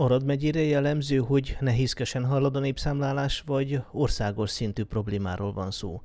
Arad megyére jellemző, hogy nehézkesen halad a népszámlálás, vagy országos szintű problémáról van szó.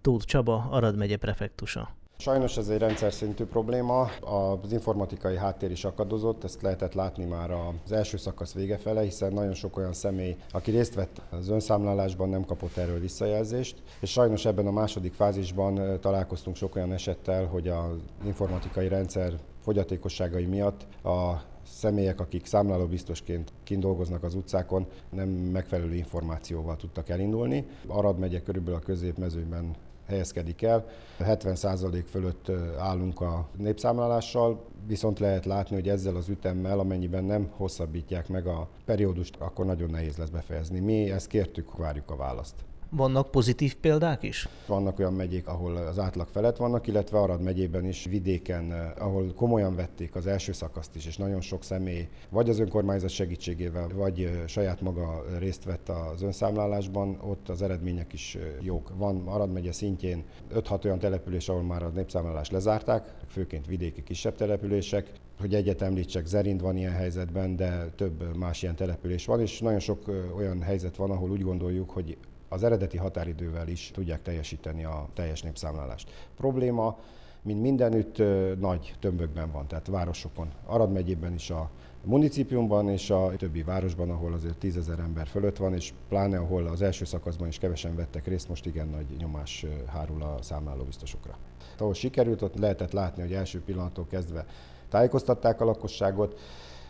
Tóth Csaba, Arad megye prefektusa. Sajnos ez egy rendszer szintű probléma, az informatikai háttér is akadozott, ezt lehetett látni már az első szakasz vége fele, hiszen nagyon sok olyan személy, aki részt vett az önszámlálásban, nem kapott erről visszajelzést, és sajnos ebben a második fázisban találkoztunk sok olyan esettel, hogy az informatikai rendszer fogyatékosságai miatt a személyek, akik számlálóbiztosként kint dolgoznak az utcákon, nem megfelelő információval tudtak elindulni. Arad megye körülbelül a középmezőben helyezkedik el. 70% fölött állunk a népszámlálással, viszont lehet látni, hogy ezzel az ütemmel, amennyiben nem hosszabbítják meg a periódust, akkor nagyon nehéz lesz befejezni. Mi ezt kértük, várjuk a választ. Vannak pozitív példák is? Vannak olyan megyék, ahol az átlag felett vannak, illetve Arad megyében is, vidéken, eh, ahol komolyan vették az első szakaszt is, és nagyon sok személy vagy az önkormányzat segítségével, vagy eh, saját maga részt vett az önszámlálásban, ott az eredmények is eh, jók. Van Arad megye szintjén 5-6 olyan település, ahol már a népszámlálást lezárták, főként vidéki kisebb települések, hogy egyet említsek, Zerind van ilyen helyzetben, de több más ilyen település van, és nagyon sok olyan helyzet van, ahol úgy gondoljuk, hogy az eredeti határidővel is tudják teljesíteni a teljes népszámlálást. Probléma, mint mindenütt nagy tömbökben van, tehát városokon. Arad megyében is a municipiumban és a többi városban, ahol azért tízezer ember fölött van, és pláne ahol az első szakaszban is kevesen vettek részt, most igen nagy nyomás hárul a számláló biztosokra. Ahol sikerült, ott lehetett látni, hogy első pillanattól kezdve tájékoztatták a lakosságot,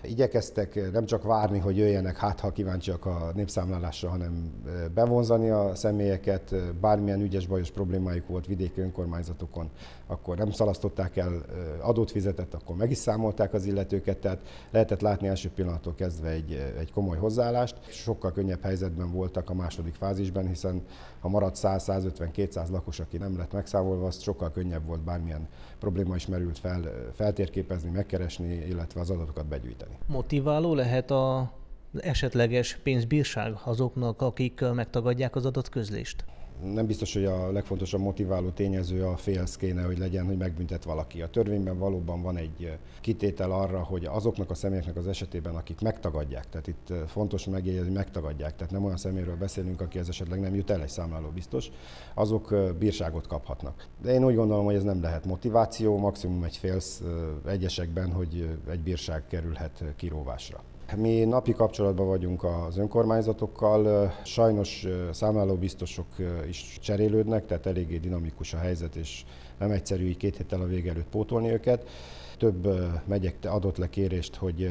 Igyekeztek nem csak várni, hogy jöjjenek, hát ha kíváncsiak a népszámlálásra, hanem bevonzani a személyeket, bármilyen ügyes, bajos problémájuk volt vidéki önkormányzatokon, akkor nem szalasztották el, adót fizetett, akkor meg is számolták az illetőket, tehát lehetett látni első pillanattól kezdve egy, egy komoly hozzáállást. Sokkal könnyebb helyzetben voltak a második fázisban, hiszen ha maradt 100-150-200 lakos, aki nem lett megszámolva, az sokkal könnyebb volt bármilyen probléma is merült fel, feltérképezni, megkeresni, illetve az adatokat begyűjteni. Motiváló lehet a esetleges pénzbírság azoknak, akik megtagadják az adatközlést? Nem biztos, hogy a legfontosabb motiváló tényező a félsz kéne, hogy legyen, hogy megbüntet valaki. A törvényben valóban van egy kitétel arra, hogy azoknak a személyeknek az esetében, akik megtagadják, tehát itt fontos megjegyezni, hogy megtagadják, tehát nem olyan személyről beszélünk, aki ez esetleg nem jut el egy számláló biztos, azok bírságot kaphatnak. De én úgy gondolom, hogy ez nem lehet motiváció, maximum egy félsz egyesekben, hogy egy bírság kerülhet kiróvásra. Mi napi kapcsolatban vagyunk az önkormányzatokkal, sajnos biztosok is cserélődnek, tehát eléggé dinamikus a helyzet, és nem egyszerű így két héttel a vége előtt pótolni őket. Több megyek adott le kérést, hogy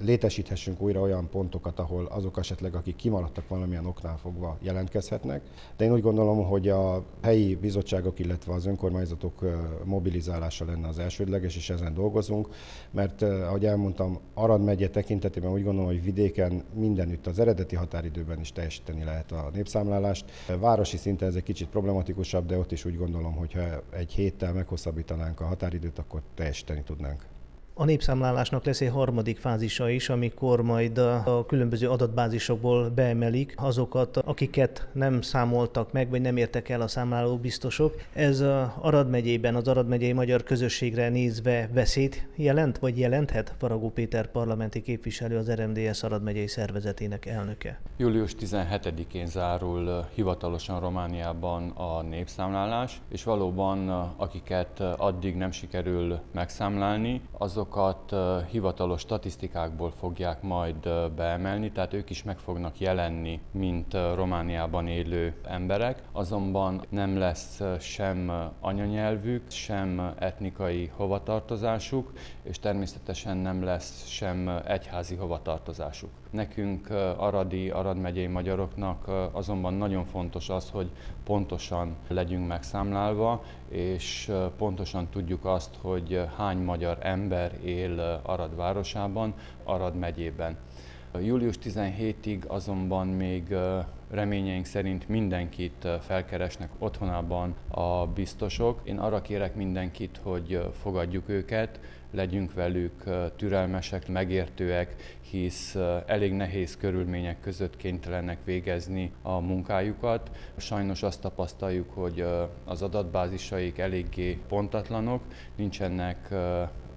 létesíthessünk újra olyan pontokat, ahol azok esetleg, akik kimaradtak valamilyen oknál fogva jelentkezhetnek. De én úgy gondolom, hogy a helyi bizottságok, illetve az önkormányzatok mobilizálása lenne az elsődleges, és ezen dolgozunk, mert ahogy elmondtam, Arad megye tekintetében úgy gondolom, hogy vidéken mindenütt az eredeti határidőben is teljesíteni lehet a népszámlálást. Városi szinten ez egy kicsit problematikusabb, de ott is úgy gondolom, hogy ha egy héttel meghosszabbítanánk a határidőt, akkor teljesíteni tudnánk. A népszámlálásnak lesz egy harmadik fázisa is, amikor majd a különböző adatbázisokból beemelik azokat, akiket nem számoltak meg, vagy nem értek el a számláló biztosok. Ez Arad megyében, az Arad megyei magyar közösségre nézve veszélyt jelent, vagy jelenthet? Faragó Péter parlamenti képviselő, az RMDS Arad megyei szervezetének elnöke. Július 17-én zárul hivatalosan Romániában a népszámlálás, és valóban akiket addig nem sikerül megszámlálni, azok azokat hivatalos statisztikákból fogják majd beemelni, tehát ők is meg fognak jelenni, mint Romániában élő emberek, azonban nem lesz sem anyanyelvük, sem etnikai hovatartozásuk, és természetesen nem lesz sem egyházi hovatartozásuk. Nekünk aradi, Arad megyei magyaroknak azonban nagyon fontos az, hogy pontosan legyünk megszámlálva, és pontosan tudjuk azt, hogy hány magyar ember él Arad városában, Arad megyében. Július 17-ig azonban még reményeink szerint mindenkit felkeresnek otthonában a biztosok. Én arra kérek mindenkit, hogy fogadjuk őket, legyünk velük türelmesek, megértőek, hisz elég nehéz körülmények között kénytelenek végezni a munkájukat. Sajnos azt tapasztaljuk, hogy az adatbázisaik eléggé pontatlanok, nincsenek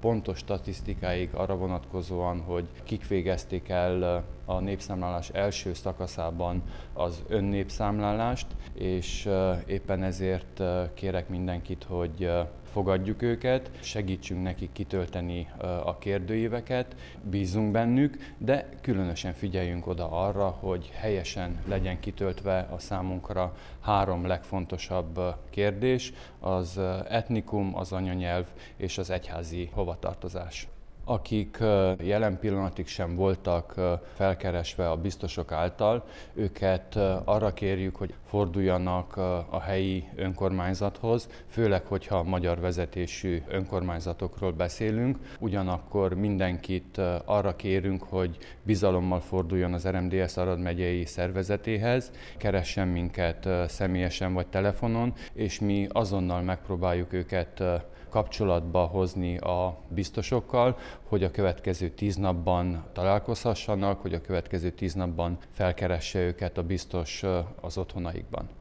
pontos statisztikáig arra vonatkozóan, hogy kik végezték el a népszámlálás első szakaszában az önnépszámlálást, és éppen ezért kérek mindenkit, hogy fogadjuk őket, segítsünk nekik kitölteni a kérdőíveket, bízunk bennük, de különösen figyeljünk oda arra, hogy helyesen legyen kitöltve a számunkra három legfontosabb kérdés, az etnikum, az anyanyelv és az egyházi hovatartozás akik jelen pillanatig sem voltak felkeresve a biztosok által, őket arra kérjük, hogy forduljanak a helyi önkormányzathoz, főleg, hogyha magyar vezetésű önkormányzatokról beszélünk. Ugyanakkor mindenkit arra kérünk, hogy bizalommal forduljon az RMDS Arad megyei szervezetéhez, keressen minket személyesen vagy telefonon, és mi azonnal megpróbáljuk őket kapcsolatba hozni a biztosokkal, hogy a következő tíz napban találkozhassanak, hogy a következő tíz napban felkeresse őket a biztos az otthonaikban.